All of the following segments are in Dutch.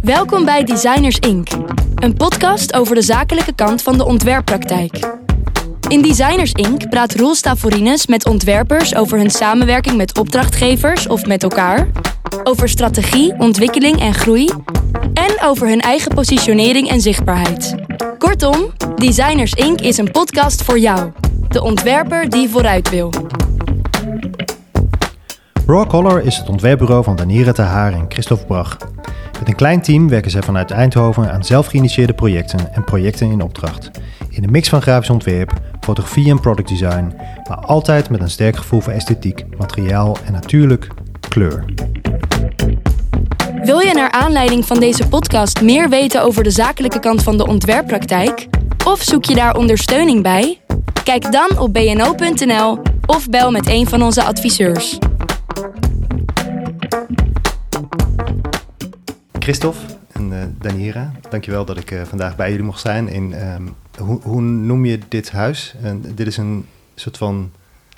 Welkom bij Designers Inc., een podcast over de zakelijke kant van de ontwerppraktijk. In Designers Inc. praat Roel Stavorines met ontwerpers over hun samenwerking met opdrachtgevers of met elkaar, over strategie, ontwikkeling en groei en over hun eigen positionering en zichtbaarheid. Kortom, Designers Inc. is een podcast voor jou, de ontwerper die vooruit wil. Raw Color is het ontwerpbureau van Daniela Tahar en Christophe Brach. Met een klein team werken zij vanuit Eindhoven aan zelfgeïnitieerde projecten en projecten in opdracht. In een mix van grafisch ontwerp, fotografie en product design, maar altijd met een sterk gevoel voor esthetiek, materiaal en natuurlijk kleur. Wil je naar aanleiding van deze podcast meer weten over de zakelijke kant van de ontwerppraktijk? Of zoek je daar ondersteuning bij? Kijk dan op bno.nl of bel met een van onze adviseurs. Christophe en uh, Daniera, dankjewel dat ik uh, vandaag bij jullie mocht zijn. En, um, hoe, hoe, noem je dit huis? Uh, dit is een soort van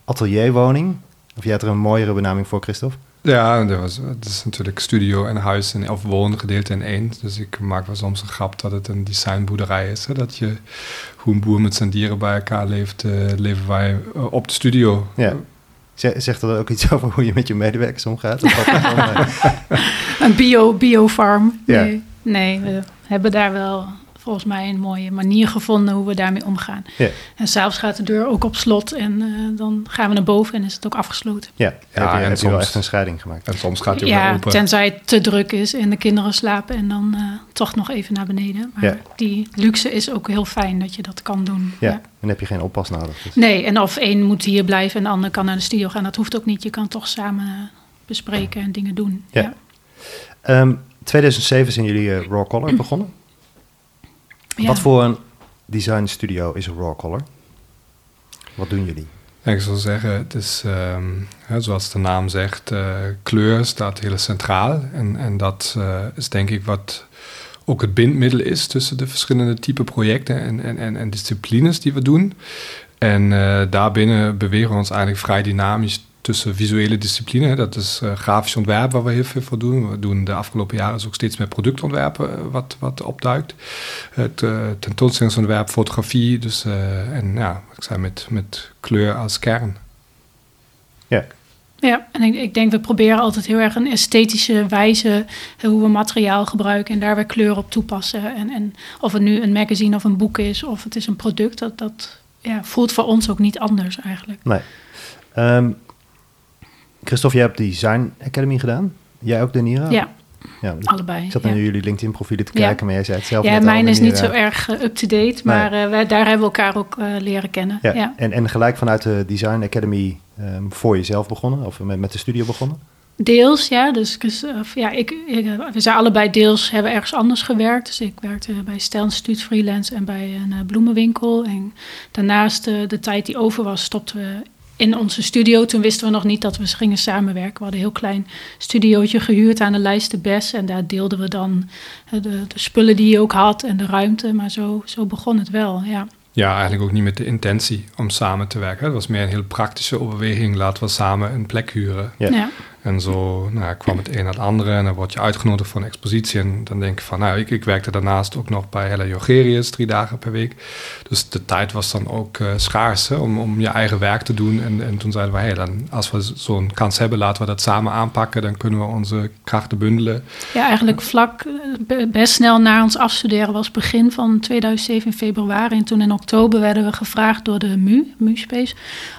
atelierwoning. Of jij hebt er een mooiere benaming voor, Christophe? Ja, dat was, het is natuurlijk studio en huis en of woongedeelte in één. Dus ik maak wel soms een grap dat het een designboerderij is. Hè? Dat je, hoe een boer met zijn dieren bij elkaar leeft, leven wij op de studio. Ja. Zegt dat ook iets over hoe je met je medewerkers omgaat? een bio, bio-farm. Nee, nee, we hebben daar wel volgens mij een mooie manier gevonden hoe we daarmee omgaan. Ja. En s'avonds gaat de deur ook op slot en uh, dan gaan we naar boven en is het ook afgesloten. Ja, ja heb je, en heb soms, je wel echt een scheiding gemaakt. En soms gaat hij ja, weer open. tenzij het te druk is en de kinderen slapen en dan uh, toch nog even naar beneden. Maar ja. die luxe is ook heel fijn dat je dat kan doen. Ja, ja. en heb je geen oppas nodig. Dus. Nee, en of één moet hier blijven en de ander kan naar de studio gaan. Dat hoeft ook niet. Je kan toch samen bespreken en dingen doen. Ja. Um, 2007 zijn jullie uh, Raw Color begonnen. Ja. Wat voor een design studio is Raw Color? Wat doen jullie? Ik zou zeggen, het is um, hè, zoals de naam zegt, uh, kleur staat heel centraal. En, en dat uh, is denk ik wat ook het bindmiddel is tussen de verschillende type projecten en, en, en, en disciplines die we doen. En uh, daarbinnen bewegen we ons eigenlijk vrij dynamisch tussen visuele discipline. Dat is uh, grafisch ontwerp waar we heel veel voor doen. We doen de afgelopen jaren dus ook steeds meer productontwerpen uh, wat, wat opduikt. Het uh, tentoonstellingsontwerp, fotografie. Dus, en ja, ik zei met, met kleur als kern. Ja. Ja, en ik, ik, denk we proberen altijd heel erg een esthetische wijze hoe we materiaal gebruiken en daar weer kleur op toepassen. En, en of het nu een magazine of een boek is of het is een product, dat, dat ja, voelt voor ons ook niet anders eigenlijk. Nee. Um, Christophe, jij hebt de Design Academy gedaan. Jij ook, Denira? Ja, ja allebei. Ik zat naar ja. jullie LinkedIn-profielen te kijken, ja. maar jij zei het zelf Ja, mijn is niet zo erg uh, up-to-date, maar nee. uh, wij, daar hebben we elkaar ook uh, leren kennen. Ja. ja. En, en gelijk vanuit de Design Academy um, voor jezelf begonnen, of met, met de studio begonnen? Deels, ja. Dus ja, ik, ik, we zijn allebei deels, hebben ergens anders gewerkt. Dus ik werkte bij Stel Instituut freelance en bij een bloemenwinkel. En daarnaast de tijd die over was, stopten we in onze studio. Toen wisten we nog niet dat we gingen samenwerken. We hadden een heel klein studiootje gehuurd aan de lijst de Bes. En daar deelden we dan de, de, spullen die je ook had en de ruimte. Maar zo, zo begon het wel, ja. Ja, eigenlijk ook niet met de intentie om samen te werken. Het was meer een heel praktische overweging. Laten we samen een plek huren. Ja. ja. En zo nou, kwam het een naar het andere en dan word je uitgenodigd voor een expositie. En dan denk ik van, nou, ik, ik werkte daarnaast ook nog bij Hella Jogerius drie dagen per week. Dus de tijd was dan ook uh, schaars om, om je eigen werk te doen. En, en toen zeiden we, hey, dan, als we zo'n kans hebben, laten we dat samen aanpakken. Dan kunnen we onze krachten bundelen. Ja, eigenlijk vlak, best snel na ons afstuderen was begin van 2007 februari. En toen in oktober werden we gevraagd door de MU, MU-space,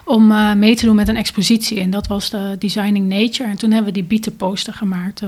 om uh, mee te doen met een expositie. En dat was de Designing Nature. En toen hebben we die bietenposter gemaakt,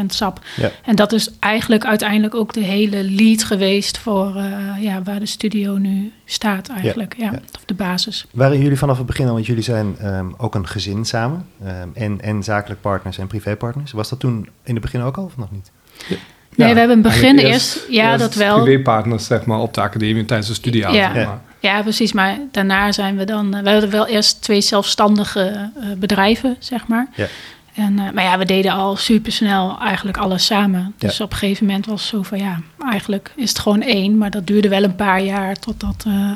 100% sap. Ja. En dat is eigenlijk uiteindelijk ook de hele lead geweest voor uh, ja, waar de studio nu staat eigenlijk. Ja, ja. Of de basis. Waren jullie vanaf het begin al, want jullie zijn um, ook een gezin samen. Um, en, en zakelijk partners en privépartners. Was dat toen in het begin ook al of nog niet? Ja. Nee, ja, we hebben een begin eerst, eerst, ja, eerst dat wel. Privépartners, zeg maar, op de academie tijdens de studie. Ja. ja. Ja, precies. Maar daarna zijn we dan. We hadden wel eerst twee zelfstandige uh, bedrijven, zeg maar. Ja. En, uh, maar ja, we deden al supersnel eigenlijk alles samen. Dus ja. op een gegeven moment was het zo van ja, eigenlijk is het gewoon één. Maar dat duurde wel een paar jaar totdat uh,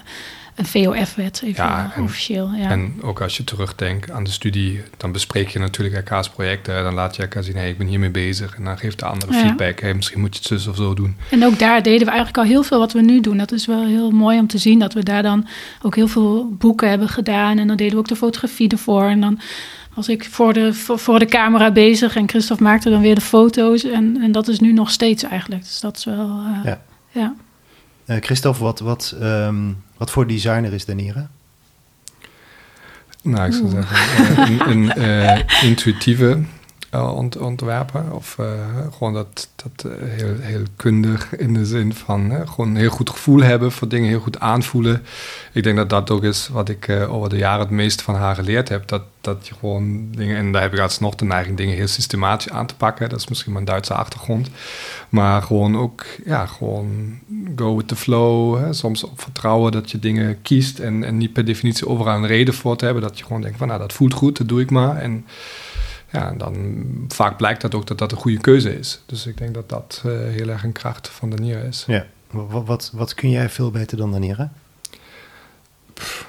een VOF-wet, even Ja, en- officieel. Ja. En ook als je terugdenkt aan de studie, dan bespreek je natuurlijk elkaars projecten. Dan laat je elkaar zien, hey, ik ben hiermee bezig. En dan geeft de andere Ja. feedback, hey, misschien moet je het zus of zo doen. En ook daar deden we eigenlijk al heel veel wat we nu doen. Dat is wel heel mooi om te zien dat we daar dan ook heel veel boeken hebben gedaan. En dan deden we ook de fotografie ervoor. En dan was ik voor de, voor, voor de camera bezig en Christophe maakte dan weer de foto's. En, en dat is nu nog steeds eigenlijk. Dus dat is wel, eh, Ja. ja. Eh, Christophe, wat, wat, ehm, wat voor designer is Daniera? Nou, ik zou Oeh. zeggen, eh, een, een intuïtieve ont- ontwerper. Of eh, gewoon dat, dat eh, heel, heel kundig in de zin van eh, gewoon een heel goed gevoel hebben voor dingen, heel goed aanvoelen. Ik denk dat dat ook is wat ik eh, over de jaren het meest van haar geleerd heb. Dat, dat je gewoon dingen, en daar heb ik alsnog de neiging dingen heel systematisch aan te pakken. Dat is misschien mijn Duitse achtergrond. Maar gewoon ook, ja, gewoon go with the flow. Soms op vertrouwen dat je dingen kiest en, en niet per definitie overal een reden voor te hebben. Dat je gewoon denkt van, nou, dat voelt goed, dat doe ik maar. En ja, dan vaak blijkt dat ook dat dat een goede keuze is. Dus ik denk dat dat eh, heel erg een kracht van de Nier is. Ja. Wat, wat, wat kun jij veel beter dan Daniera?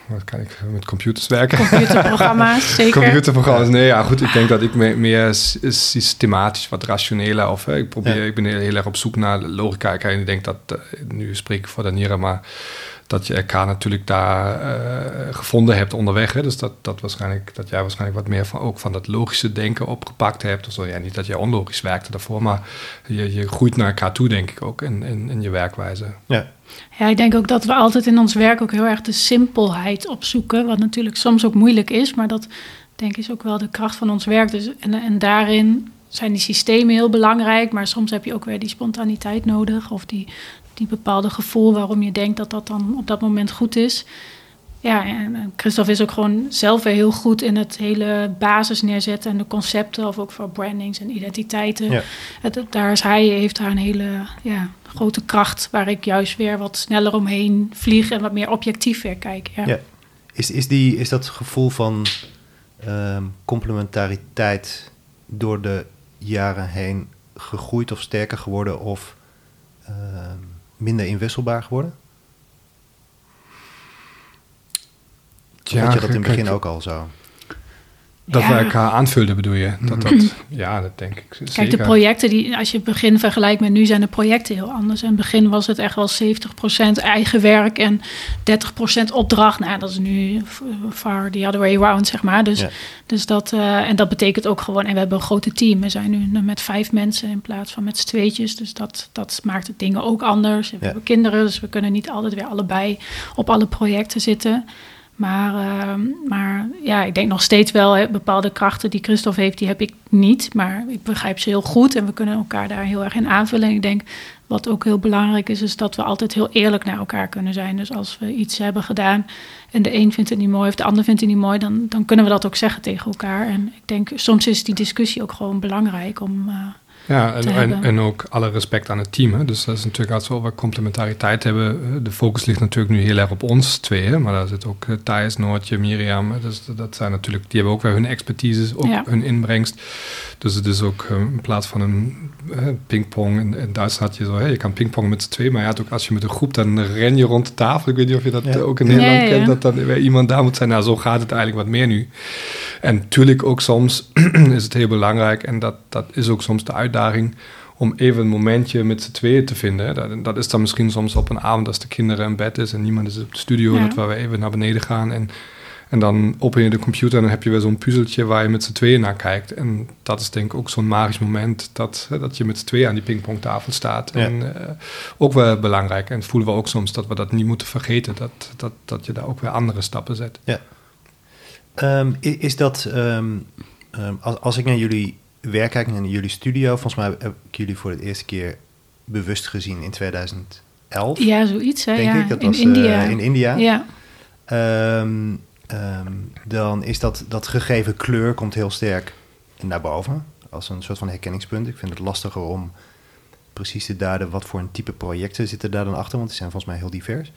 Wat kan ik met computers werken? Computerprogramma's, zeker. Computerprogramma's, nee, ja, goed. Ik denk dat ik me- meer systematisch, wat rationeler, of eh, ik probeer, Ja. ik ben heel, heel erg op zoek naar logica. Ik, ik denk dat, eh, nu spreek ik voor Daniera, maar dat je elkaar natuurlijk daar eh, gevonden hebt onderweg. Hè? Dus dat, dat, waarschijnlijk, dat jij waarschijnlijk wat meer van, ook van dat logische denken opgepakt hebt. Of zo. Ja, niet dat jij onlogisch werkte daarvoor, maar je, je groeit naar elkaar toe, denk ik ook, in, in, in je werkwijze. Ja. Ja, ik denk ook dat we altijd in ons werk ook heel erg de simpelheid opzoeken. Wat natuurlijk soms ook moeilijk is, maar dat denk ik is ook wel de kracht van ons werk. Dus, en, en daarin zijn die systemen heel belangrijk, maar soms heb je ook weer die spontaniteit nodig. Of die, die bepaalde gevoel waarom je denkt dat dat dan op dat moment goed is. Ja, en en Christophe is ook gewoon zelf weer heel goed in het hele basis neerzetten en de concepten, of ook voor brandings en identiteiten. Ja. Het, daar is hij, heeft daar een hele ja, grote kracht, waar ik juist weer wat sneller omheen vlieg en wat meer objectief weer kijk. Ja. Ja. Is, is, die, is dat gevoel van ehm, complementariteit door de jaren heen gegroeid of sterker geworden of ehm, minder inwisselbaar geworden? Had je dat in het begin ook al zo? Dat Ja. we elkaar aanvulden, bedoel je? Dat, dat, ja, dat denk ik Kijk, zeker. de projecten, die, als je het begin vergelijkt met nu, zijn de projecten heel anders. In het begin was het echt wel 70% eigen werk en 30% opdracht. Nou, dat is nu far the other way around, zeg maar. Dus, Ja. dus dat, eh, en dat betekent ook gewoon, en we hebben een grote team. We zijn nu met vijf mensen in plaats van met z'n tweetjes. Dus dat, dat maakt het dingen ook anders. We Ja. hebben kinderen, dus we kunnen niet altijd weer allebei op alle projecten zitten. Maar, ehm, maar ja, ik denk nog steeds wel, bepaalde krachten die Christophe heeft, die heb ik niet. Maar ik begrijp ze heel goed en we kunnen elkaar daar heel erg in aanvullen. En ik denk, wat ook heel belangrijk is, is dat we altijd heel eerlijk naar elkaar kunnen zijn. Dus als we iets hebben gedaan en de een vindt het niet mooi of de ander vindt het niet mooi, dan, dan kunnen we dat ook zeggen tegen elkaar. En ik denk, soms is die discussie ook gewoon belangrijk om... eh, Ja, en, en, ook alle respect aan het team. Hè. Dus dat is natuurlijk als we over complementariteit hebben. eh, De focus ligt natuurlijk nu heel erg op ons tweeën. Maar daar zit ook eh, Thijs, Noortje, Miriam. Dus dat zijn natuurlijk, die hebben ook weer hun expertise, ook Ja. hun inbrengst. Dus het is ook eh, in plaats van een pingpong. In, in Duitsland had je zo, hè, je kan pingpongen met z'n tweeën. Maar ja, ook als je met een groep, dan ren je rond de tafel. Ik weet niet of je dat Ja. ook in Nederland kent. ja. Dat dan weer iemand daar moet zijn. Nou, zo gaat het eigenlijk wat meer nu. En natuurlijk ook soms is het heel belangrijk. En dat, dat is ook soms de uitdaging om even een momentje met z'n tweeën te vinden. hè. Dat, dat is dan misschien soms op een avond als de kinderen in bed is en niemand is op de studio, Ja. dat waar we even naar beneden gaan en, en dan open je de computer en dan heb je weer zo'n puzzeltje waar je met z'n tweeën naar kijkt. En dat is denk ik ook zo'n magisch moment dat, hè, dat je met z'n tweeën aan die pingpongtafel staat. Ja. En eh, ook wel belangrijk. En voelen we ook soms dat we dat niet moeten vergeten, dat, dat, dat je daar ook weer andere stappen zet. Ehm, i- is dat, ehm, ehm, als, als ik naar jullie werk kijk, naar jullie studio, volgens mij heb ik jullie voor de eerste keer bewust gezien in 2011, ja, zoiets, hè? denk ja, ik. Dat in was eh, India. in India. ja. Ehm, ehm, dan is dat, dat gegeven kleur komt heel sterk naar boven, als een soort van herkenningspunt. Ik vind het lastiger om precies te duiden wat voor een type projecten zitten daar dan achter, want die zijn volgens mij heel divers.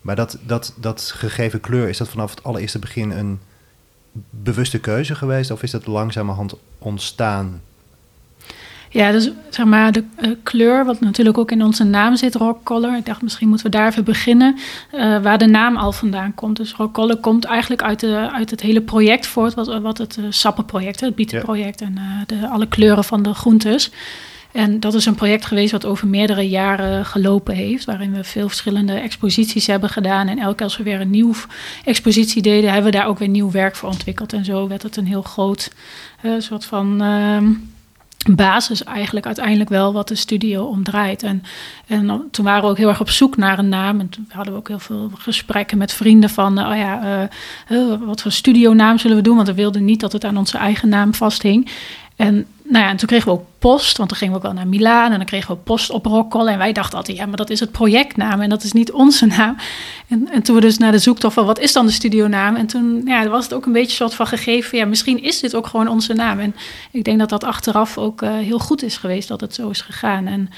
Maar dat, dat, dat gegeven kleur, is dat vanaf het allereerste begin een bewuste keuze geweest? Of is dat langzamerhand ontstaan? Ja, dus zeg maar de uh, kleur, wat natuurlijk ook in onze naam zit, rock color. Ik dacht misschien moeten we daar even beginnen, uh, waar de naam al vandaan komt. Dus rock color komt eigenlijk uit, de, uit het hele project voort, wat, wat het uh, sappenproject, het bietenproject en de, alle kleuren van de groentes. En dat is een project geweest wat over meerdere jaren gelopen heeft, waarin we veel verschillende exposities hebben gedaan. En elke als we weer een nieuwe expositie deden, hebben we daar ook weer nieuw werk voor ontwikkeld. En zo werd het een heel groot soort van ehm, basis eigenlijk uiteindelijk wel wat de studio omdraait. En, en toen waren we ook heel erg op zoek naar een naam. En toen hadden we ook heel veel gesprekken met vrienden van... oh ja, uh, wat voor studionaam zullen we doen? Want we wilden niet dat het aan onze eigen naam vasthing. En, nou ja, en toen kregen we ook post, want dan gingen we ook wel naar Milaan en dan kregen we post op Rockall. En wij dachten altijd, ja, maar dat is het projectnaam en dat is niet onze naam. En, en toen we dus naar de zoektocht van wat is dan de studionaam? En toen ja, was het ook een beetje een soort van gegeven, ja, misschien is dit ook gewoon onze naam. En ik denk dat dat achteraf ook uh, heel goed is geweest dat het zo is gegaan. En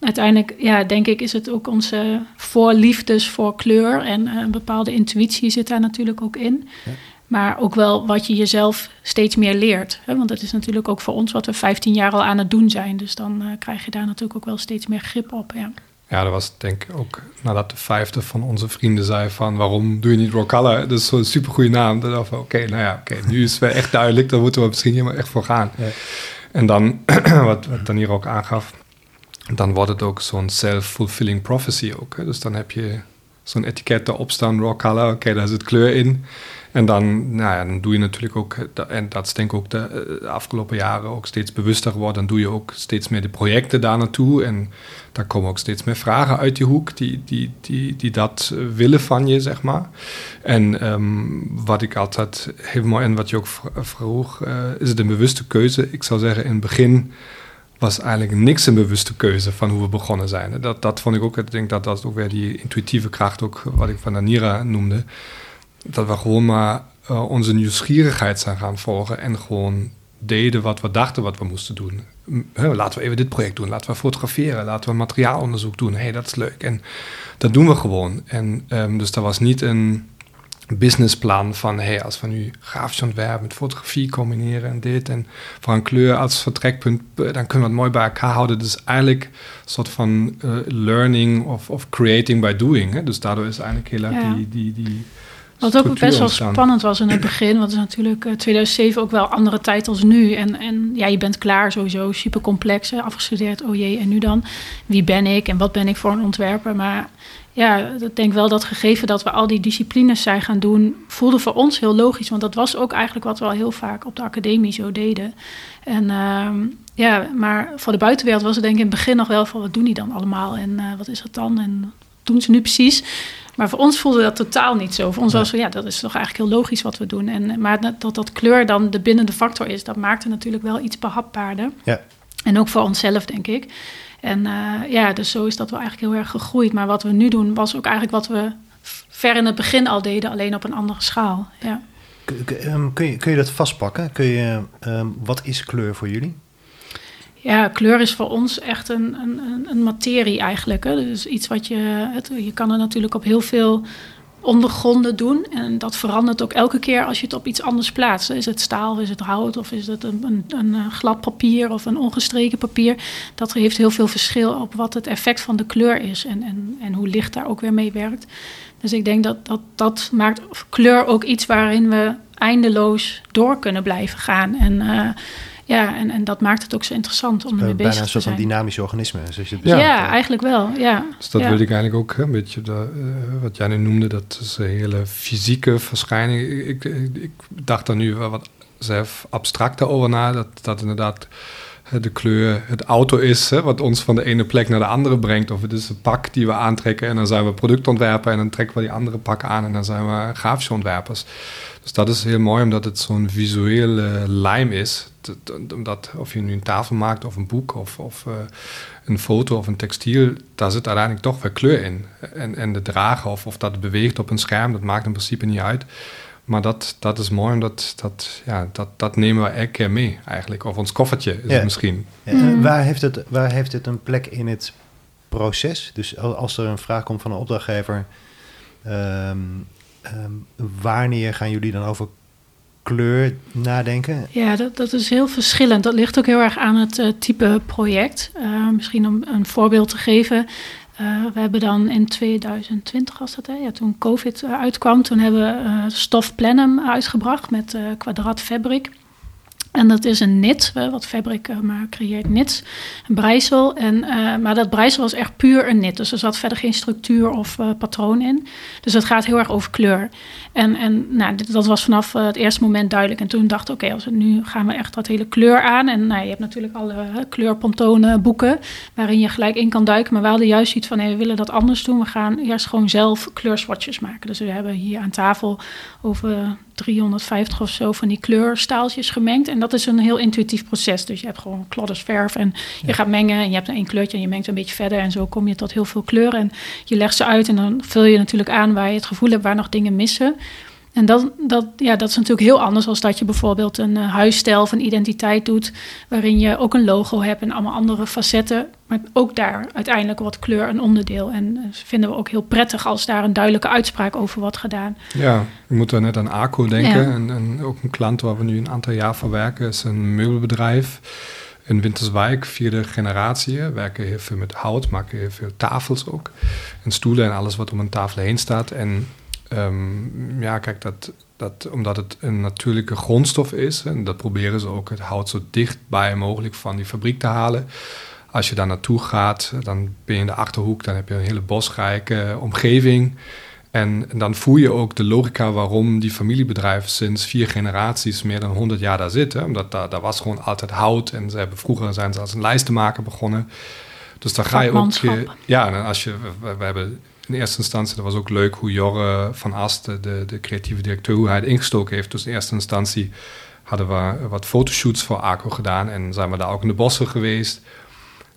uiteindelijk, ja, denk ik, is het ook onze voorliefdes voor kleur en uh, een bepaalde intuïtie zit daar natuurlijk ook in. Ja. Maar ook wel wat je jezelf steeds meer leert. Hè? Want dat is natuurlijk ook voor ons wat we 15 jaar al aan het doen zijn. Dus dan uh, krijg je daar natuurlijk ook wel steeds meer grip op. Ja. Ja, dat was denk ik ook nadat de vijfde van onze vrienden zei van waarom doe je niet Rockalla? Dat is zo'n supergoeie naam. Dan dacht oké, nou ja, oké, nu is het wel echt duidelijk, daar moeten we misschien helemaal echt voor gaan. Ja. En dan, wat, wat dan hier ook aangaf, dan wordt het ook zo'n self-fulfilling prophecy ook. Hè? Dus dan heb je zo'n etiket erop staan, Rockalla, oké, daar zit kleur in. En dan, nou dan doe je natuurlijk ook, en dat is denk ik ook de, de, afgelopen jaren ook steeds bewuster geworden, dan doe je ook steeds meer de projecten daar naartoe. En daar komen ook steeds meer vragen uit die hoek die, die, die, dat willen van je, zeg maar. En um, wat ik altijd heel mooi, en wat je ook vroeg, uh, is het een bewuste keuze? Ik zou zeggen, in het begin was eigenlijk niks een bewuste keuze van hoe we begonnen zijn. Dat, dat vond ik ook, ik denk dat dat ook weer die intuïtieve kracht, ook wat ik van Anira noemde dat we gewoon maar uh, onze nieuwsgierigheid zijn gaan volgen en gewoon deden wat we dachten wat we moesten doen. He, laten we even dit project doen, laten we fotograferen, laten we materiaalonderzoek doen. Hé, hey, dat is leuk. En dat doen we gewoon. En um, dus dat was niet een businessplan van hey, als we nu grafisch ontwerp met fotografie combineren en dit en voor een kleur als vertrekpunt, dan kunnen we het mooi bij elkaar houden. Dus eigenlijk een soort van uh, learning of, of creating by doing. Hè? Dus daardoor is eigenlijk heel erg ja. die, die, die wat ook best wel spannend was in het begin. Want het is natuurlijk uh, 2007 ook wel andere tijd als nu. En, en ja, je bent klaar sowieso, super complex, hè, afgestudeerd. Oh jee, en nu dan? Wie ben ik en wat ben ik voor een ontwerper? Maar ja, ik denk wel dat gegeven dat we al die disciplines zijn gaan doen, voelde voor ons heel logisch. Want dat was ook eigenlijk wat we al heel vaak op de academie zo deden. En uh, ja, maar voor de buitenwereld was het denk ik in het begin nog wel van wat doen die dan allemaal en uh, wat is dat dan en wat doen ze nu precies? Maar voor ons voelde dat totaal niet zo. Voor ons was ja, dat is toch eigenlijk heel logisch wat we doen. En, maar dat, dat kleur dan de bindende factor is, dat maakte natuurlijk wel iets behapbaarder. Ja. En ook voor onszelf, denk ik. En uh, ja, dus zo is dat wel eigenlijk heel erg gegroeid. Maar wat we nu doen, was ook eigenlijk wat we ver in het begin al deden, alleen op een andere schaal. Ja. Ehm, kun, je, kun je dat vastpakken? Kun je, um, wat is kleur voor jullie? Ja, kleur is voor ons echt een, een, een materie eigenlijk. Hè. Dus iets wat je. Het, je kan er natuurlijk op heel veel ondergronden doen. En dat verandert ook elke keer als je het op iets anders plaatst. Is het staal, is het hout of is het een, een, een glad papier of een ongestreken papier? Dat heeft heel veel verschil op wat het effect van de kleur is en, en, en hoe licht daar ook weer mee werkt. Dus ik denk dat dat, dat maakt kleur ook iets waarin we eindeloos door kunnen blijven gaan. En uh, ja, en, en dat maakt het ook zo interessant om ermee bezig te zijn. Bijna een soort van dynamisch organisme, zoals je het ja. ja, eigenlijk wel, ja. Dus dat ja. wil ik eigenlijk ook een beetje, de, uh, wat jij nu noemde, dat is een hele fysieke verschijning. Ik, ik, ik dacht er nu wel wat zelf abstracter over na, dat, dat inderdaad de kleur het auto is, wat ons van de ene plek naar de andere brengt. Of het is een pak die we aantrekken en dan zijn we productontwerper en dan trekken we die andere pak aan en dan zijn we grafische ontwerpers. Dus dat is heel mooi omdat het zo'n visuele lijm is. Omdat of je nu een tafel maakt of een boek of, uh, een foto of een textiel, daar zit uiteindelijk toch weer kleur in. En, en de dragen of, of dat beweegt op een scherm, dat maakt in principe niet uit. Maar dat, dat is mooi, omdat dat, ja, dat, dat nemen we elke keer mee eigenlijk. Of ons koffertje is ja. het misschien. Ja. Mm. Waar, heeft het, waar heeft het een plek in het proces? Dus als er een vraag komt van een opdrachtgever... Um, um, wanneer gaan jullie dan over kleur nadenken? Ja, dat, dat is heel verschillend. Dat ligt ook heel erg aan het uh, type project. Uh, misschien om een voorbeeld te geven. Uh, we hebben dan in 2020 was dat, hè? Ja, toen COVID uitkwam, toen hebben we Stof Plenum uitgebracht met Quadrat Fabric. En dat is een nit, wat Fabric uh, maar creëert nits, een breisel. En, uh, maar dat breisel was echt puur een nit, dus er zat verder geen structuur of uh, patroon in. Dus het gaat heel erg over kleur. En, en nou, dat was vanaf het eerste moment duidelijk. En toen dacht ik, oké, okay, nu gaan we echt dat hele kleur aan. En nou, je hebt natuurlijk alle kleurpontonen boeken, waarin je gelijk in kan duiken. Maar we hadden juist iets van, hey, we willen dat anders doen. We gaan eerst gewoon zelf kleurswatches maken. Dus we hebben hier aan tafel over 350 of zo van die kleurstaaltjes gemengd. En dat is een heel intuïtief proces. Dus je hebt gewoon klodders verf en je gaat mengen en je hebt een kleurtje en je mengt een beetje verder. En zo kom je tot heel veel kleuren. En je legt ze uit en dan vul je natuurlijk aan waar je het gevoel hebt waar nog dingen missen. En dat, dat, ja, dat is natuurlijk heel anders als dat je bijvoorbeeld een uh, huisstijl of een identiteit doet, waarin je ook een logo hebt en allemaal andere facetten. Maar ook daar uiteindelijk wordt kleur een onderdeel. En dat vinden we ook heel prettig als daar een duidelijke uitspraak over wordt gedaan. Ja, we moeten net aan ACO denken. Ja. En, en, ook een klant waar we nu een aantal jaar voor werken, is een meubelbedrijf. In Winterswijk, vierde generatie, werken heel veel met hout, maken heel veel tafels ook. En stoelen en alles wat om een tafel heen staat. En Um, ja, kijk, dat, dat, omdat het een natuurlijke grondstof is, en dat proberen ze ook het hout zo dichtbij mogelijk van die fabriek te halen. Als je daar naartoe gaat, dan ben je in de achterhoek, dan heb je een hele bosrijke omgeving. En, en dan voel je ook de logica waarom die familiebedrijven sinds vier generaties meer dan 100 jaar daar zitten. Omdat daar, daar was gewoon altijd hout en ze hebben vroeger zijn ze als een lijstenmaker begonnen. Dus dan ga je ook. Ja, en als je, we, we hebben in eerste instantie, dat was ook leuk hoe Jorre van Ast, de, de creatieve directeur, hoe hij het ingestoken heeft. Dus in eerste instantie hadden we wat fotoshoots voor ACO gedaan en zijn we daar ook in de bossen geweest.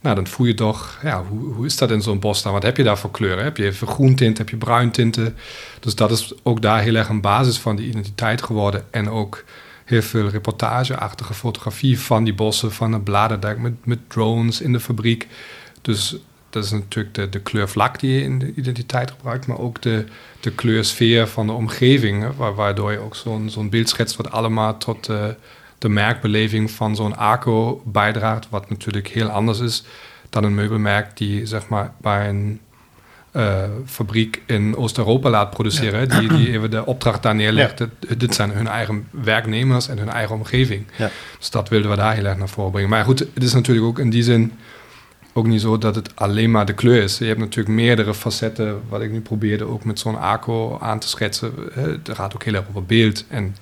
Nou, dan voel je toch, ja, hoe, hoe is dat in zo'n bos dan? Wat heb je daar voor kleuren? Heb je even groentint, heb je bruintinten? Dus dat is ook daar heel erg een basis van die identiteit geworden. En ook heel veel reportageachtige fotografie van die bossen, van het bladerdek met, met drones in de fabriek. Dus dat is natuurlijk de, de kleurvlak die je in de identiteit gebruikt, maar ook de, de kleursfeer van de omgeving, waardoor je ook zo'n zo'n beeld schetst wat allemaal tot de, de merkbeleving van zo'n ACO bijdraagt, wat natuurlijk heel anders is dan een meubelmerk die zeg maar bij een uh, fabriek in Oost-Europa laat produceren, die, die even de opdracht daar neerlegt. Ja. Dit, zijn hun eigen werknemers en hun eigen omgeving. Ja. Dus dat wilden we daar heel erg naar voren brengen. Maar goed, het is natuurlijk ook in die zin ook niet zo dat het alleen maar de kleur is. Je hebt natuurlijk meerdere facetten, wat ik nu probeerde ook met zo'n ACO aan te schetsen. Het gaat ook heel erg over beeld en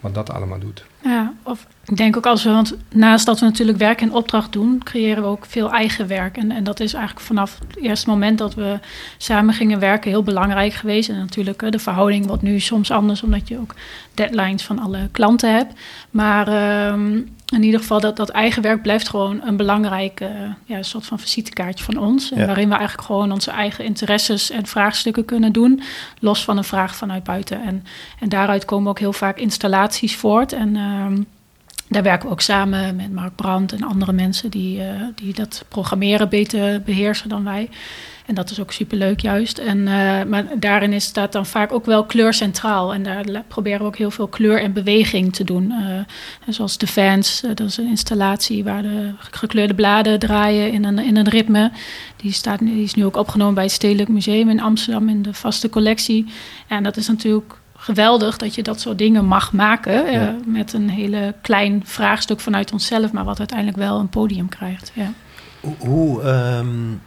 wat dat allemaal doet. Ja, of ik denk ook als we, want naast dat we natuurlijk werk en opdracht doen, creëren we ook veel eigen werk. En, en dat is eigenlijk vanaf het eerste moment dat we samen gingen werken heel belangrijk geweest. En natuurlijk, de verhouding wordt nu soms anders, omdat je ook deadlines van alle klanten hebt. Maar um, in ieder geval, dat, dat eigen werk blijft gewoon een belangrijk uh, ja, soort van visitekaartje van ons. En waarin we eigenlijk gewoon onze eigen interesses en vraagstukken kunnen doen, los van een vraag vanuit buiten. En, en daaruit komen ook heel vaak installaties voort. En uh, daar werken we ook samen met Mark Brandt en andere mensen die, uh, die dat programmeren beter beheersen dan wij. En dat is ook superleuk juist. En, uh, maar daarin is, staat dan vaak ook wel kleur centraal. En daar proberen we ook heel veel kleur en beweging te doen. Uh, zoals de fans, dat is een installatie waar de gekleurde bladen draaien in een, in een ritme. Die, staat, die is nu ook opgenomen bij het Stedelijk Museum in Amsterdam in de vaste collectie. En dat is natuurlijk geweldig dat je dat soort dingen mag maken. Ja. met een hele klein vraagstuk vanuit onszelf, maar wat uiteindelijk wel een podium krijgt. Ja. Hoe... Um,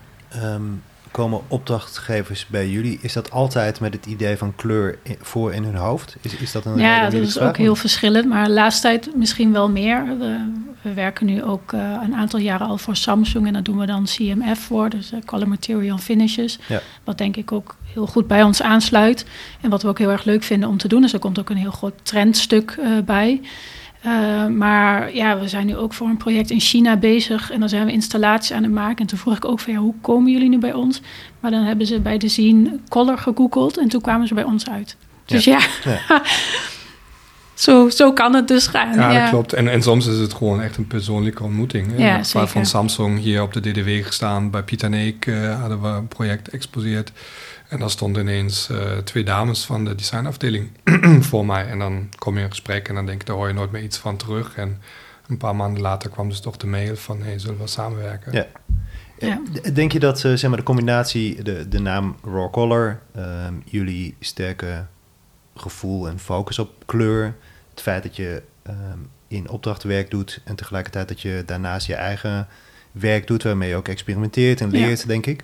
um komen opdrachtgevers bij jullie? Is dat altijd met het idee van kleur voor in hun hoofd? Is, is dat een Ja, dat is ook heel verschillend, maar de laatste tijd misschien wel meer. We, we werken nu ook uh, een aantal jaren al voor Samsung en daar doen we dan CMF voor, dus uh, Color Material Finishes. Ja. Wat denk ik ook heel goed bij ons aansluit. En wat we ook heel erg leuk vinden om te doen. Dus er komt ook een heel groot trendstuk uh, bij. Uh, maar ja, we zijn nu ook voor een project in China bezig en dan zijn we installaties aan het maken. En toen vroeg ik ook van ja, hoe komen jullie nu bij ons? Maar dan hebben ze bij de Zien Color gegoogeld en toen kwamen ze bij ons uit. Dus ja, ja. zo, zo kan het dus gaan. Ja, ja. dat klopt. En, en soms is het gewoon echt een persoonlijke ontmoeting. Ja, van Samsung hier op de DDW gestaan. Bij Pieter Neek uh, hadden we een project exposeerd. En dan stonden ineens uh, twee dames van de designafdeling voor mij. En dan kom je in gesprek en dan denk ik, daar hoor je nooit meer iets van terug. En een paar maanden later kwam dus toch de mail van, hey, zullen we samenwerken? Ja. ja. Denk je dat uh, zeg maar, de combinatie, de, de naam Raw Color, ehm, jullie sterke gevoel en focus op kleur, het feit dat je um, in opdrachtwerk doet en tegelijkertijd dat je daarnaast je eigen werk doet waarmee je ook experimenteert en leert, denk ik.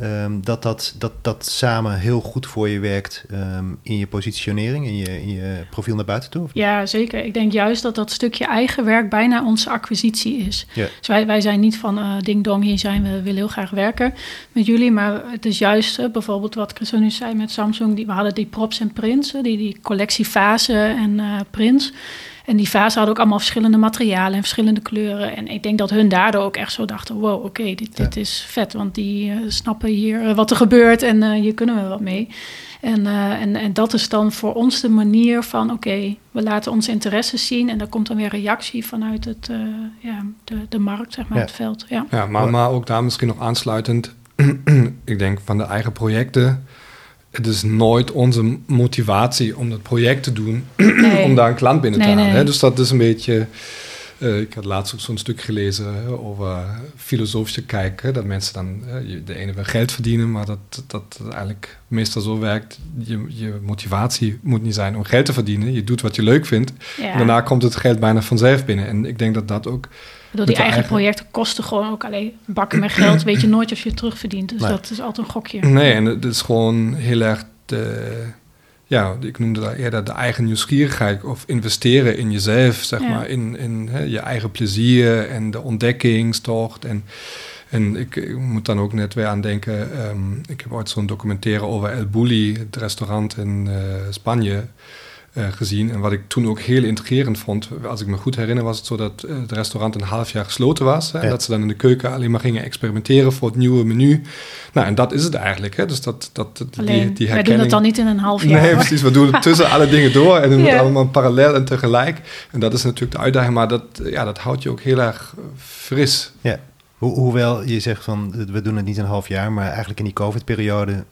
Ehm, dat, dat, dat dat samen heel goed voor je werkt ehm, in je positionering, in je, in je profiel naar buiten toe? Ja, zeker. Ik denk juist dat dat stukje eigen werk bijna onze acquisitie is. Dus wij, wij zijn niet van uh, ding dong, hier zijn we, willen heel graag werken met jullie. Maar het is juist uh, bijvoorbeeld wat Chris nu zei met Samsung. Die, we hadden die props en prints, die, die collectiefase en prints. En die vazen hadden ook allemaal verschillende materialen en verschillende kleuren. En ik denk dat hun daardoor ook echt zo dachten: wow, oké, dit, dit is vet. Want die uh, snappen hier uh, wat er gebeurt en uh, hier kunnen we wat mee. En, en, en dat is dan voor ons de manier van: oké, we laten onze interesses zien. En daar komt dan weer reactie vanuit het, ja, de, de markt, zeg maar, ja. het veld. Ja, ja maar, maar ook daar misschien nog aansluitend. ik denk van de eigen projecten het is nooit onze motivatie om dat project te doen, om daar een klant binnen te halen. Hè? Dus dat is een beetje. Uh, ik had laatst ook zo'n stuk gelezen over filosofische kijken. Dat mensen dan de ene wil geld verdienen, maar dat, dat eigenlijk meestal zo werkt. Je, je motivatie moet niet zijn om geld te verdienen. Je doet wat je leuk vindt. Ja. En daarna komt het geld bijna vanzelf binnen. En ik denk dat dat ook door die eigen, projecten kosten gewoon ook alleen bakken met geld. Weet je nooit of je het terugverdient. Dus dat is altijd een gokje. Nee, en het is gewoon heel erg de, ja, ik noemde dat eerder de eigen nieuwsgierigheid of investeren in jezelf, zeg maar, in, in hè, je eigen plezier en de ontdekkingstocht. En, en ik, ik moet dan ook net weer aan denken, um, ik heb ooit zo'n documentaire over El Bulli, het restaurant in uh, Spanje. Uh, gezien. En wat ik toen ook heel intrigerend vond, als ik me goed herinner, was het zo dat uh, het restaurant een half jaar gesloten was. Hè, ja. En dat ze dan in de keuken alleen maar gingen experimenteren voor het nieuwe menu. Nou, en dat is het eigenlijk. Hè. Dus dat, dat, alleen, die, die herkenning... wij doen het dan niet in een half jaar. Nee, precies. We doen het tussen alle dingen door en doen ja. het allemaal parallel en tegelijk. En dat is natuurlijk de uitdaging, maar dat, ja, dat houdt je ook heel erg fris. Ja. Ho hoewel je zegt van, we doen het niet een half jaar, maar eigenlijk in die COVID-periode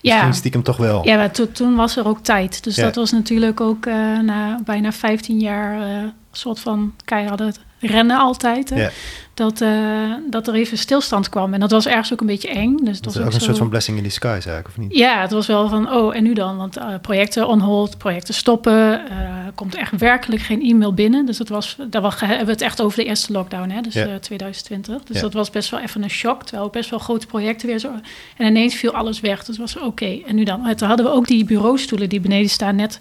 ja. Misschien stiekem toch wel. Ja, maar to, toen was er ook tijd. Dus ja. dat was natuurlijk ook uh, na bijna 15 jaar uh, soort van keiharde rennen altijd. Hè? Dat, uh, dat er even stilstand kwam. En dat was ergens ook een beetje eng. Dus dat was ook, een zo... soort van blessing in disguise eigenlijk, of niet? Ja, het was wel van, oh, en nu dan? Want uh, projecten on hold, projecten stoppen. Uh, komt echt werkelijk geen e-mail binnen. Dus dat was, daar was, hebben we het echt over de eerste lockdown, hè? dus ja. 2020. Dus dat was best wel even een shock. Terwijl ook best wel grote projecten weer zo... En ineens viel alles weg. Dus was oké, okay. en nu dan? Toen hadden we ook die bureaustoelen die beneden staan net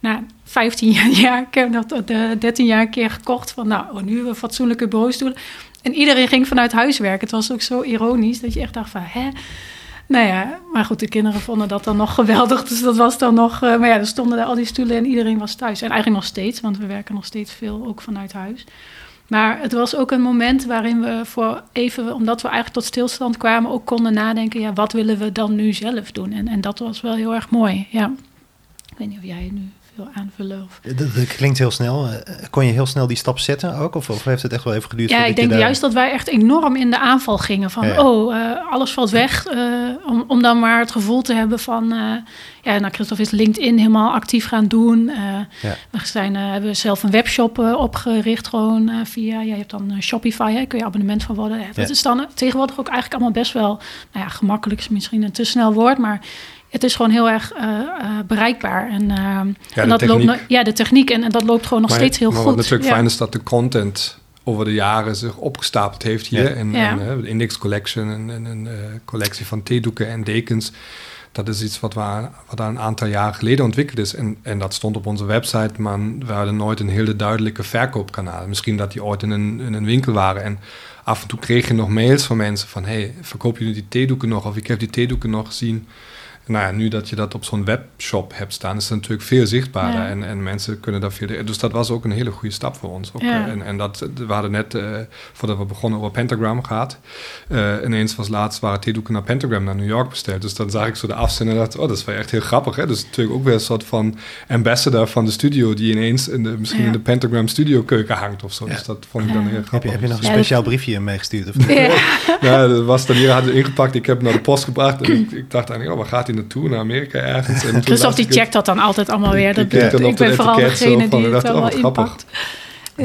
na 15 jaar, ik heb dat de 13 jaar een keer gekocht van, nou, oh, nu we fatsoenlijke bureaustoelen. En iedereen ging vanuit huis werken. Het was ook zo ironisch dat je echt dacht van, hè? Nou ja, maar goed, de kinderen vonden dat dan nog geweldig. Dus dat was dan nog... Uh, maar ja, er stonden er al die stoelen en iedereen was thuis. En eigenlijk nog steeds, want we werken nog steeds veel ook vanuit huis. Maar het was ook een moment waarin we voor even, omdat we eigenlijk tot stilstand kwamen, ook konden nadenken, ja, wat willen we dan nu zelf doen? En, en dat was wel heel erg mooi, ja. Ik weet niet of jij nu wil aanvullen. Of... Dat, dat, klinkt heel snel. Kon je heel snel die stap zetten ook? Of, of heeft het echt wel even geduurd? Ja, ik denk daar... juist dat wij echt enorm in de aanval gingen. Van, ja. oh, uh, alles valt weg. Uh, om, om dan maar het gevoel te hebben van... Uh, ja, nou, Christophe is LinkedIn helemaal actief gaan doen. Ja. We zijn, hebben zelf een webshop opgericht gewoon via... Ja, je hebt dan Shopify, hè, kun je abonnement van worden. Dat is dan tegenwoordig ook eigenlijk allemaal best wel... Nou ja, gemakkelijk is misschien een te snel woord, maar het is gewoon heel erg uh, uh, bereikbaar. En, uh, ja, en dat techniek. loopt, ja, de techniek. En, en, dat loopt gewoon nog maar, steeds heel maar goed. Wat natuurlijk ja. fijn is dat de content over de jaren zich opgestapeld heeft hier. Ja. En, ja. en de Index Collection en, en een collectie van theedoeken en dekens. Dat is iets wat, we, wat een aantal jaar geleden ontwikkeld is. En, en dat stond op onze website, maar we hadden nooit een hele duidelijke verkoopkanaal. Misschien dat die ooit in een, in een winkel waren. En af en toe kreeg je nog mails van mensen van... hey, verkoop jullie die theedoeken nog? Of ik heb die theedoeken nog gezien nou ja, nu dat je dat op zo'n webshop hebt staan, is het natuurlijk veel zichtbaarder. Ja. En, en mensen kunnen daar veel. Dus dat was ook een hele goede stap voor ons. Ook, ja. en, en dat, we hadden net, uh, voordat we begonnen, over Pentagram gehad. Uh, ineens was laatst waren theedoeken naar Pentagram naar New York besteld. Dus dan zag ik zo de afzender en dacht, oh, dat is wel echt heel grappig. Hè? Dus natuurlijk ook weer een soort van ambassador van de studio, die ineens in de, misschien ja. in de Pentagram studio keuken hangt of zo. Dus dat vond ik dan heel grappig. Heb je, heb je nog een speciaal briefje meegestuurd? Of ja. ja, dat was dan hier hadden ingepakt. Ik heb hem naar de post gebracht en ik, ik dacht eigenlijk, oh, waar gaat hij naartoe, naar Amerika ergens. En Christophe die checkt dat dan altijd allemaal weer. Dat, ik, ik ben vooral degene die het allemaal inpakt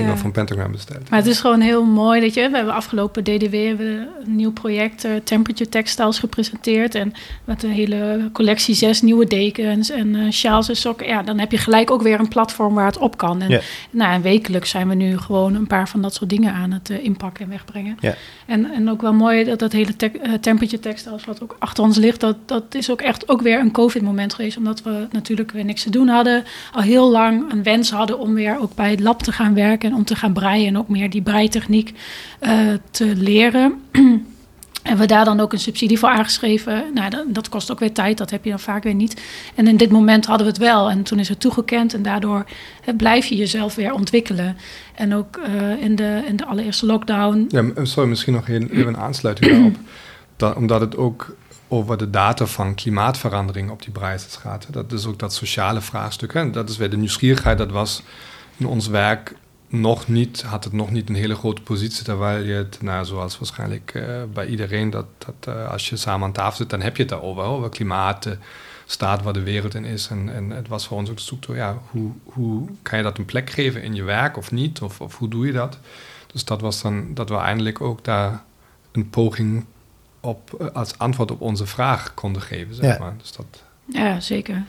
ja. van Pentagram besteld. Maar het is gewoon heel mooi dat je... We hebben afgelopen DDW hebben een nieuw project... Uh, Temperature Textiles gepresenteerd. En met een hele collectie zes nieuwe dekens en uh, sjaals en sokken. Ja, dan heb je gelijk ook weer een platform waar het op kan. En, nou, en wekelijks zijn we nu gewoon een paar van dat soort dingen aan het uh, inpakken en wegbrengen. Ja. En, en ook wel mooi dat dat hele te Temperature Textiles... wat ook achter ons ligt... dat, dat is ook echt ook weer een COVID-moment geweest. Omdat we natuurlijk weer niks te doen hadden. Al heel lang een wens hadden om weer ook bij het lab te gaan werken en om te gaan breien en ook meer die breitechniek uh, te leren. En we daar dan ook een subsidie voor aangeschreven. Nou, dat, dat, kost ook weer tijd, dat heb je dan vaak weer niet. En in dit moment hadden we het wel. En toen is het toegekend. En daardoor hè, blijf je jezelf weer ontwikkelen. En ook uh, in, de, in de allereerste lockdown. Ja, sorry, misschien nog even een aansluiting daarop. Dat, omdat het ook over de data van klimaatverandering op die breisels gaat. Dat is ook dat sociale vraagstuk. Hè. Dat is weer de nieuwsgierigheid. Dat was in ons werk nog niet, had het nog niet een hele grote positie. Terwijl je het, nou, zoals waarschijnlijk uh, bij iedereen, dat, dat uh, als je samen aan tafel zit, dan heb je het daarover. Over klimaat, de staat waar de wereld in is. En, en het was voor ons ook zoek ja, hoe, hoe kan je dat een plek geven in je werk of niet? Of, of hoe doe je dat? Dus dat was dan, dat we eindelijk ook daar een poging op, uh, als antwoord op onze vraag konden geven, zeg ja. maar. Dus dat... Ja, zeker.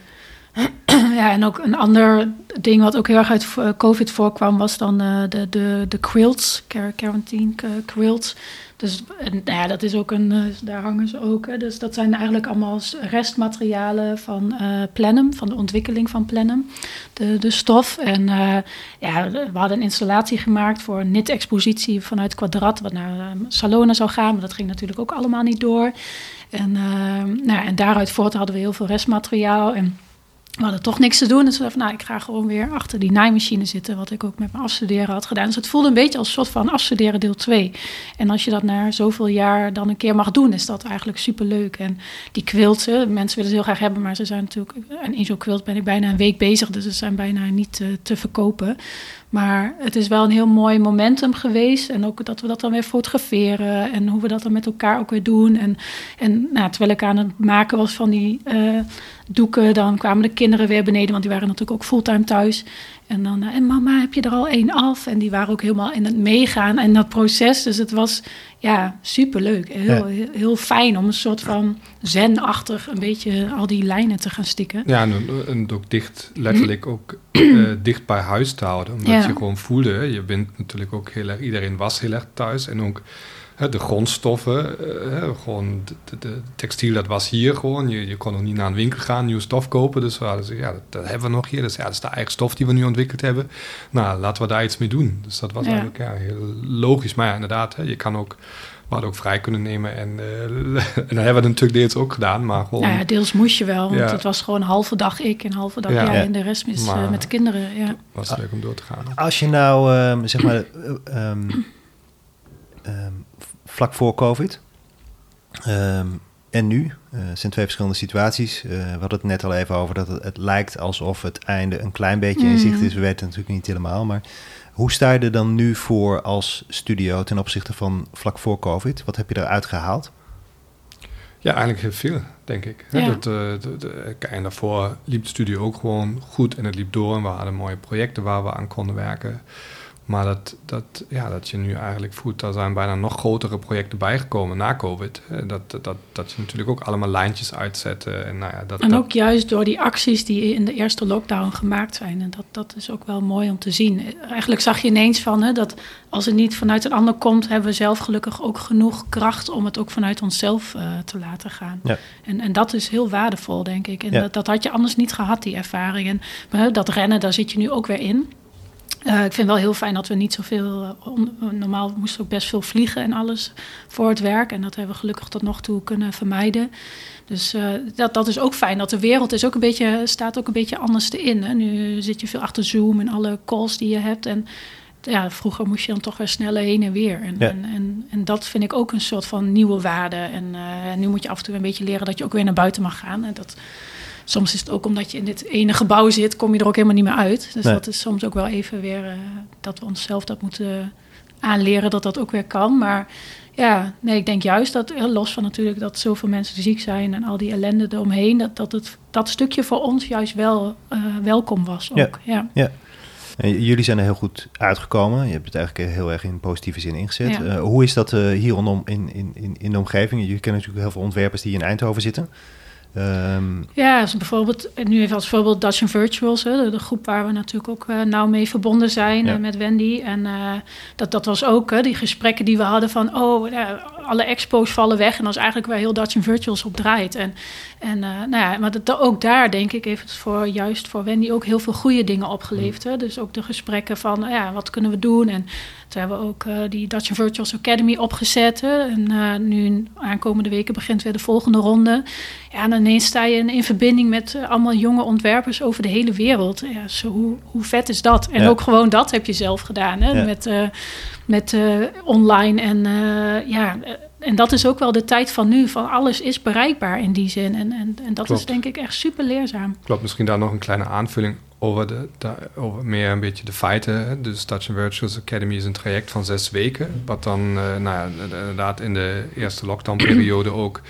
ja, en ook een ander ding wat ook heel erg uit eh, COVID voorkwam, was dan uh, de, de, de quilts, quarantine quilts. Dus nou ja, dat is ook een, daar hangen ze ook. Hè. Dus dat zijn eigenlijk allemaal restmaterialen van uh, van de ontwikkeling van plenum, de, de stof. En ja, we hadden een installatie gemaakt voor een NIT-expositie vanuit Quadrat, wat naar Salona zou gaan, maar dat ging natuurlijk ook allemaal niet door. En, nou, en daaruit voort hadden we heel veel restmateriaal en we hadden toch niks te doen. Dus dachten, nou, ik ga gewoon weer achter die naaimachine zitten. Wat ik ook met mijn afstuderen had gedaan. Dus het voelde een beetje als een soort van afstuderen deel 2. En als je dat na zoveel jaar dan een keer mag doen, is dat eigenlijk superleuk. En die quilten, mensen willen ze heel graag hebben, maar ze zijn natuurlijk... En in zo'n quilt ben ik bijna een week bezig, dus ze zijn bijna niet te, te verkopen. Maar het is wel een heel mooi momentum geweest. En ook dat we dat dan weer fotograferen. En hoe we dat dan met elkaar ook weer doen. En, en nou, terwijl ik aan het maken was van die uh, doeken, dan kwamen de kinderen weer beneden. Want die waren natuurlijk ook fulltime thuis. En dan, uh, en mama, heb je er al één af? En die waren ook helemaal in het meegaan en dat proces. Dus het was ja, superleuk. Heel, ja. heel, heel fijn om een soort van zenachtig een beetje al die lijnen te gaan stikken. Ja, en, en ook dicht, letterlijk ook uh, dicht bij huis te houden. Omdat ja. je gewoon voelde, je bent natuurlijk ook heel erg, iedereen was heel erg thuis. En ook de grondstoffen, uh, gewoon de, de, textiel, dat was hier gewoon. Je, je kon nog niet naar een winkel gaan, nieuwe stof kopen. Dus we hadden ja, dat, dat, hebben we nog hier. Dus ja, dat is de eigen stof die we nu ontwikked hebben. Nou, laten we daar iets mee doen. Dus dat was ja. eigenlijk ja, heel logisch. Maar ja, inderdaad, hè, je kan ook... We hadden ook vrij kunnen nemen en, uh, en dan hebben we natuurlijk deels ook gedaan, maar gewoon... Ja, deels moest je wel, want ja. het was gewoon een halve dag ik en een halve dag jij en de rest is uh, met de kinderen. Ja. was het leuk om door te gaan. Als je nou, um, zeg maar... Um, um, vlak voor COVID. Um, en nu, uh, zijn twee verschillende situaties. Uh, we hadden het net al even over dat het, het, lijkt alsof het einde een klein beetje in zicht is. We weten het natuurlijk niet helemaal. Maar hoe sta je er dan nu voor als studio ten opzichte van vlak voor COVID? Wat heb je eruit gehaald? Ja, eigenlijk heel veel, denk ik. Ja. Dat, uh, de, de, en daarvoor liep de studio ook gewoon goed en het liep door. En we hadden mooie projecten waar we aan konden werken. Maar dat, dat, ja, dat je nu eigenlijk voelt, daar zijn bijna nog grotere projecten bijgekomen na COVID. Dat, dat, dat je natuurlijk ook allemaal lijntjes uitzetten. En, nou ja, dat, en ook dat... juist door die acties die in de eerste lockdown gemaakt zijn. En dat, dat is ook wel mooi om te zien. Eigenlijk zag je ineens van hè, dat als het niet vanuit een ander komt, hebben we zelf gelukkig ook genoeg kracht om het ook vanuit onszelf uh, te laten gaan. Ja. En, en dat is heel waardevol, denk ik. En ja. dat, dat had je anders niet gehad, die ervaring. En maar, dat rennen, daar zit je nu ook weer in. Uh, ik vind wel heel fijn dat we niet zoveel. Uh, normaal moesten we ook best veel vliegen en alles voor het werk. En dat hebben we gelukkig tot nog toe kunnen vermijden. Dus uh, dat, dat is ook fijn. Dat de wereld is ook een beetje, staat ook een beetje anders in. Hè? Nu zit je veel achter Zoom en alle calls die je hebt. En ja, vroeger moest je dan toch weer sneller heen en weer. En, ja. en, en, en, dat vind ik ook een soort van nieuwe waarde. En nu moet je af en toe een beetje leren dat je ook weer naar buiten mag gaan. En dat soms is het ook omdat je in dit ene gebouw zit, kom je er ook helemaal niet meer uit. Dus nee. dat is soms ook wel even weer uh, dat we onszelf dat moeten aanleren dat dat ook weer kan. Maar Ja, nee, ik denk juist dat, los van natuurlijk dat zoveel mensen ziek zijn en al die ellende eromheen, dat, dat het, dat stukje voor ons juist wel uh, welkom was ook. Ja, ja. ja. En jullie zijn er heel goed uitgekomen. Je hebt het eigenlijk heel erg in positieve zin ingezet. Ja. Uh, hoe is dat uh, hier rondom in, in, in, in de omgeving? Jullie kennen natuurlijk heel veel ontwerpers die in Eindhoven zitten. Um, ja, dus bijvoorbeeld, nu even als voorbeeld Dutch Virtuals, hè, de, groep waar we natuurlijk ook uh, nauw mee verbonden zijn ja. met Wendy. En uh, dat, dat was ook die gesprekken die we hadden van, oh, alle expos vallen weg. En dat is eigenlijk waar heel Dutch Virtuals op draait. En, en nou ja, maar dat, ook daar denk ik heeft het voor, juist voor Wendy ook heel veel goede dingen opgeleverd. Hè. Dus ook de gesprekken van, ja, wat kunnen we doen? En toen hebben we ook uh, die Dutch Virtuals Academy opgezet. En uh, nu aankomende weken begint weer de volgende ronde. Ja, en ineens sta je in, in verbinding met allemaal jonge ontwerpers over de hele wereld. Ja, zo, hoe, hoe vet is dat? En ja. ook gewoon dat heb je zelf gedaan. Hè, ja. Met met online. En ja, en dat is ook wel de tijd van nu. Van alles is bereikbaar in die zin. En, en, en dat Klopt. is denk ik echt super leerzaam. Klopt, misschien daar nog een kleine aanvulling over, de, de, over meer een beetje de feiten. Dus Dutch Virtuals Academy is een traject van zes weken. Wat dan, uh, nou ja, inderdaad in de eerste lockdown-periode ook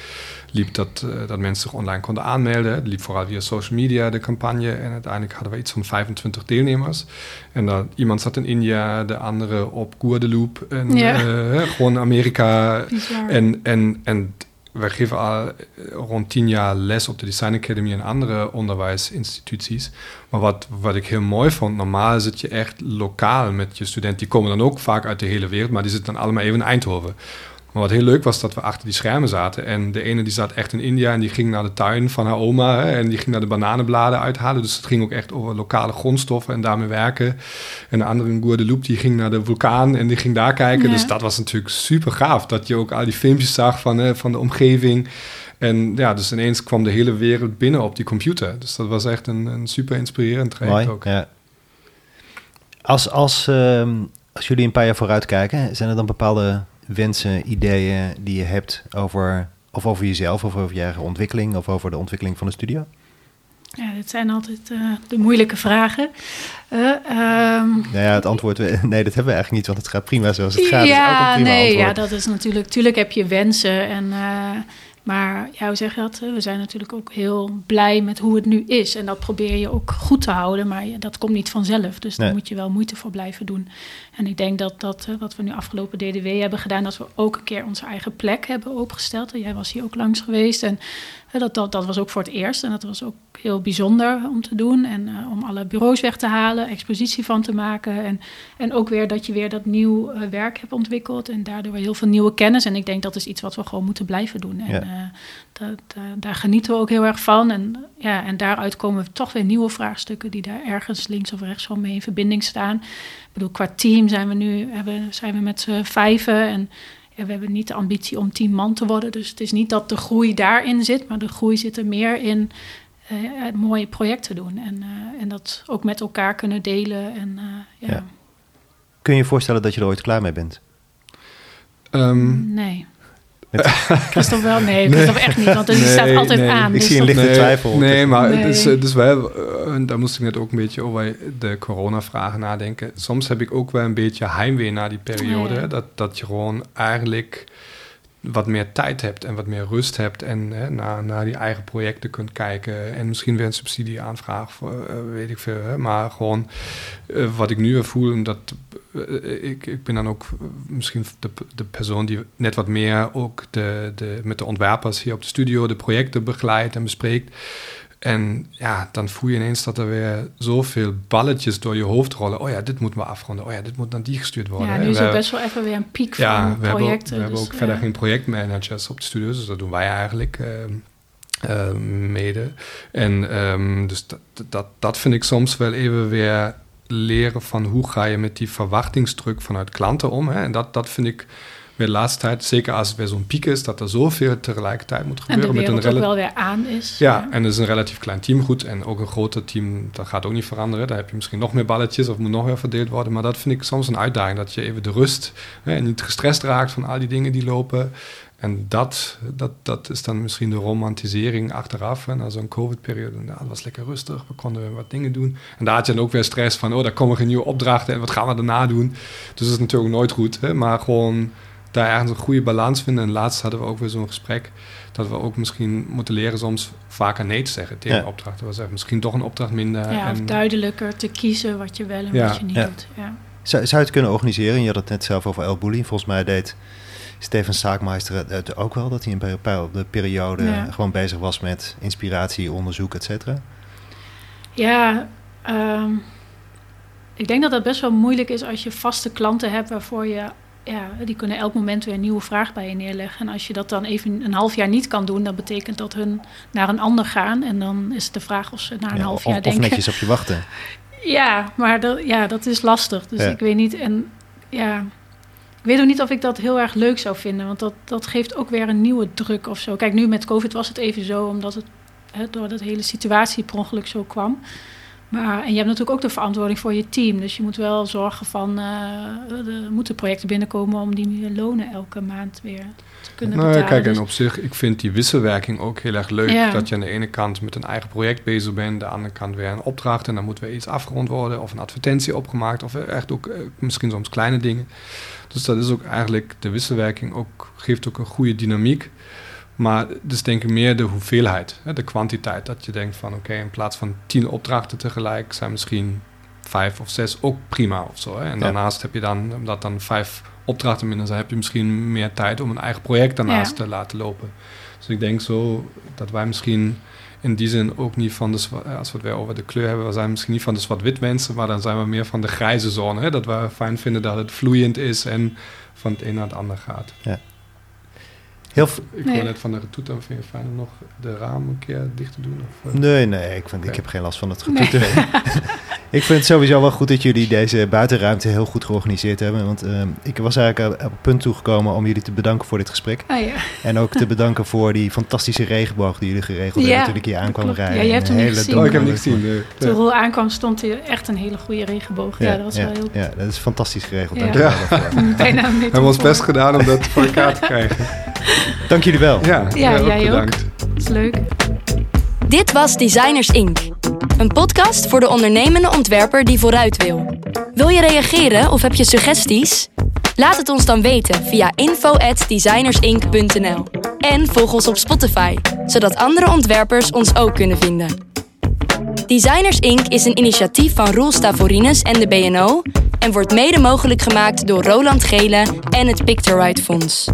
liep dat, uh, dat mensen zich online konden aanmelden. Het liep vooral via social media, de campagne. En uiteindelijk hadden we iets van 25 deelnemers. En dan, iemand zat in India, de andere op Guadeloupe. En ja. uh, gewoon Amerika. Bizar. En, en, en we geven al rond tien jaar les op de Design Academy en andere onderwijsinstituties. Maar wat, wat ik heel mooi vond, normaal zit je echt lokaal met je studenten. Die komen dan ook vaak uit de hele wereld, maar die zitten dan allemaal even in Eindhoven. Maar wat heel leuk was, dat we achter die schermen zaten. En de ene die zat echt in India en die ging naar de tuin van haar oma. Hè, en die ging naar de bananenbladen uithalen. Dus het ging ook echt over lokale grondstoffen en daarmee werken. En de andere in Guadeloupe, die ging naar de vulkaan en die ging daar kijken. Ja. Dus dat was natuurlijk super gaaf. Dat je ook al die filmpjes zag van, hè, van de omgeving. En ja, dus ineens kwam de hele wereld binnen op die computer. Dus dat was echt een, een super inspirerend traject Mooi, ook. Ja. Als, als, uh, als jullie een paar jaar vooruit kijken, zijn er dan bepaalde wensen, ideeën die je hebt over, of over jezelf, of over je eigen ontwikkeling, of over de ontwikkeling van de studio? Ja, dit zijn altijd uh, de moeilijke vragen. Uh, um, nou ja, het antwoord, nee, dat hebben we eigenlijk niet, want het gaat prima zoals het gaat. Ja, dus ook nee, antwoord. ja, dat is natuurlijk, natuurlijk heb je wensen en... Uh, maar ja, hoe zeg je dat? We zijn natuurlijk ook heel blij met hoe het nu is. En dat probeer je ook goed te houden. Maar dat komt niet vanzelf. Dus daar moet je wel moeite voor blijven doen. En ik denk dat dat wat we nu afgelopen DDW hebben gedaan... dat we ook een keer onze eigen plek hebben opgesteld. Jij was hier ook langs geweest. En dat, dat, dat was ook voor het eerst. En dat was ook heel bijzonder om te doen. En uh, om alle bureaus weg te halen, expositie van te maken. En, en ook weer dat je weer dat nieuw uh, werk hebt ontwikkeld. En daardoor heel veel nieuwe kennis. En ik denk dat is iets wat we gewoon moeten blijven doen. En ja. uh, dat, daar genieten we ook heel erg van. En, ja, en daaruit komen toch weer nieuwe vraagstukken die daar ergens links of rechts van mee in verbinding staan. Ik bedoel, qua team zijn we nu hebben, zijn we met z'n vijven. En ja, we hebben niet de ambitie om tien man te worden. Dus het is niet dat de groei daarin zit, maar de groei zit er meer in uh, mooie projecten doen. En, uh, en dat ook met elkaar kunnen delen. En, uh, ja. ja. Kun je je voorstellen dat je er ooit klaar mee bent? Um, nee. Christophe wel? Nee, Christophe nee. echt niet, want die nee, staat altijd nee. aan. Ik dus zie een lichte nee, twijfel. Nee, maar Dus, dus wij, uh, daar moest ik net ook een beetje over de corona-vragen nadenken. Soms heb ik ook wel een beetje heimwee na die periode. Ja. Dat, dat je gewoon eigenlijk wat meer tijd hebt en wat meer rust hebt en hè, naar, naar die eigen projecten kunt kijken en misschien weer een subsidieaanvraag, voor, uh, weet ik veel. Hè, maar gewoon uh, wat ik nu voel, dat uh, ik, ik ben dan ook misschien de, de persoon die net wat meer ook de, de, met de ontwerpers hier op de studio de projecten begeleidt en bespreekt. En ja, dan voel je ineens dat er weer zoveel balletjes door je hoofd rollen. Oh ja, dit moeten we afronden. Oh ja, dit moet naar die gestuurd worden. Ja, nu is er best wel even weer een piek ja, van we projecten. Hebben ook, we hebben ook dus, verder geen projectmanagers op de studios. Dus dat doen wij eigenlijk uh, uh, mede. En um, dus dat, dat, dat vind ik soms wel even weer leren van hoe ga je met die verwachtingsdruk vanuit klanten om. Hè? En dat, dat vind ik weer de laatste tijd, zeker als het weer zo'n piek is, dat er zoveel tegelijkertijd moet gebeuren. En de wereld met een ook wel weer aan is. Ja, ja, en het is een relatief klein team goed. En ook een groter team, dat gaat ook niet veranderen. Daar heb je misschien nog meer balletjes of moet nog weer verdeeld worden. Maar dat vind ik soms een uitdaging, dat je even de rust hè, en niet gestrest raakt van al die dingen die lopen. En dat, dat, dat is dan misschien de romantisering achteraf. Hè, na zo'n COVID-periode. Nou, het was lekker rustig, we konden wat dingen doen. En daar had je dan ook weer stress van, oh, daar komen geen nieuwe opdrachten en wat gaan we daarna doen. Dus dat is natuurlijk nooit goed. Hè, maar gewoon daar ergens een goede balans vinden. En laatst hadden we ook weer zo'n gesprek dat we ook misschien moeten leren soms vaker nee te zeggen tegen Ja. opdrachten. We zeggen misschien toch een opdracht minder. ja, of en, duidelijker te kiezen wat je wel en Ja. wat je niet Ja. doet. Ja. Zou, zou je het kunnen organiseren? Je had het net zelf over El Bulli. Volgens mij deed Steven Saakmeister het- ook wel, dat hij in een bepaalde periode Ja. gewoon bezig was met inspiratie, onderzoek, et cetera. Ja, ehm, ik denk dat dat best wel moeilijk is als je vaste klanten hebt waarvoor je, ja, die kunnen elk moment weer een nieuwe vraag bij je neerleggen. En als je dat dan even een half jaar niet kan doen, dan betekent dat hun naar een ander gaan. En dan is het de vraag of ze na een Ja, half of, jaar of denken. netjes op je wachten. Ja, maar dat, ja, dat is lastig. Dus Ja. ik weet niet. En ja, ik weet ook niet of ik dat heel erg leuk zou vinden. Want dat, dat geeft ook weer een nieuwe druk of zo. Kijk, nu met COVID was het even zo, omdat het hè, door dat hele situatie per ongeluk zo kwam. Maar, en je hebt natuurlijk ook de verantwoording voor je team. Dus je moet wel zorgen van, eh, er moeten projecten binnenkomen om die lonen elke maand weer te kunnen Nou betalen. kijk, en Dus- op zich, ik vind die wisselwerking ook heel erg leuk. Ja. Dat je aan de ene kant met een eigen project bezig bent, aan de andere kant weer een opdracht en dan moet weer iets afgerond worden of een advertentie opgemaakt of echt ook eh, misschien soms kleine dingen. Dus dat is ook eigenlijk, de wisselwerking ook, geeft ook een goede dynamiek. Maar is denk ik meer de hoeveelheid, hè, de kwantiteit. Dat je denkt van oké, in plaats van tien opdrachten tegelijk zijn misschien vijf of zes ook prima of zo. Hè. En Ja. daarnaast heb je dan, omdat dan vijf opdrachten minder zijn, heb je misschien meer tijd om een eigen project daarnaast Ja. te laten lopen. Dus ik denk zo dat wij misschien in die zin ook niet van de, als we het weer over de kleur hebben, we zijn misschien niet van de zwart-wit mensen, maar dan zijn we meer van de grijze zone. Hè? Dat we fijn vinden dat het vloeiend is en van het een naar het ander gaat. Heel Ik Nee. net van de retoet, dan vind je het fijn om nog de ramen een keer dicht te doen? Of, eh? Nee, nee, ik, vind, ik heb geen last van het Nee. ik vind het sowieso wel goed dat jullie deze buitenruimte heel goed georganiseerd hebben. Want ehm, ik was eigenlijk op het punt toegekomen om jullie te bedanken voor dit gesprek. Ah, ja. En ook te bedanken voor die fantastische regenboog die jullie geregeld Ja, hebben toen ik hier aankwam klopt. rijden. Ja, jij hebt Een hem niet hele gezien. Oh, ik heb niet gezien. nee. Toen Roel aankwam, stond hier echt een hele goede regenboog. Ja, dat was wel heel ja, dat is fantastisch geregeld. Ja. Dank je wel daarvoor. bijna We hebben ons best gedaan om dat voor elkaar te krijgen. Dank jullie wel. Ja, Ja, jij ook. bedankt. Dat is leuk. Dit was Designers Inc. Een podcast voor de ondernemende ontwerper die vooruit wil. Wil je reageren of heb je suggesties? Laat het ons dan weten via info@designersinc.nl. En volg ons op Spotify, zodat andere ontwerpers ons ook kunnen vinden. Designers Inc. is een initiatief van Roel Stavorines en de BNO en wordt mede mogelijk gemaakt door Roland Gele en het Pictorite Fonds.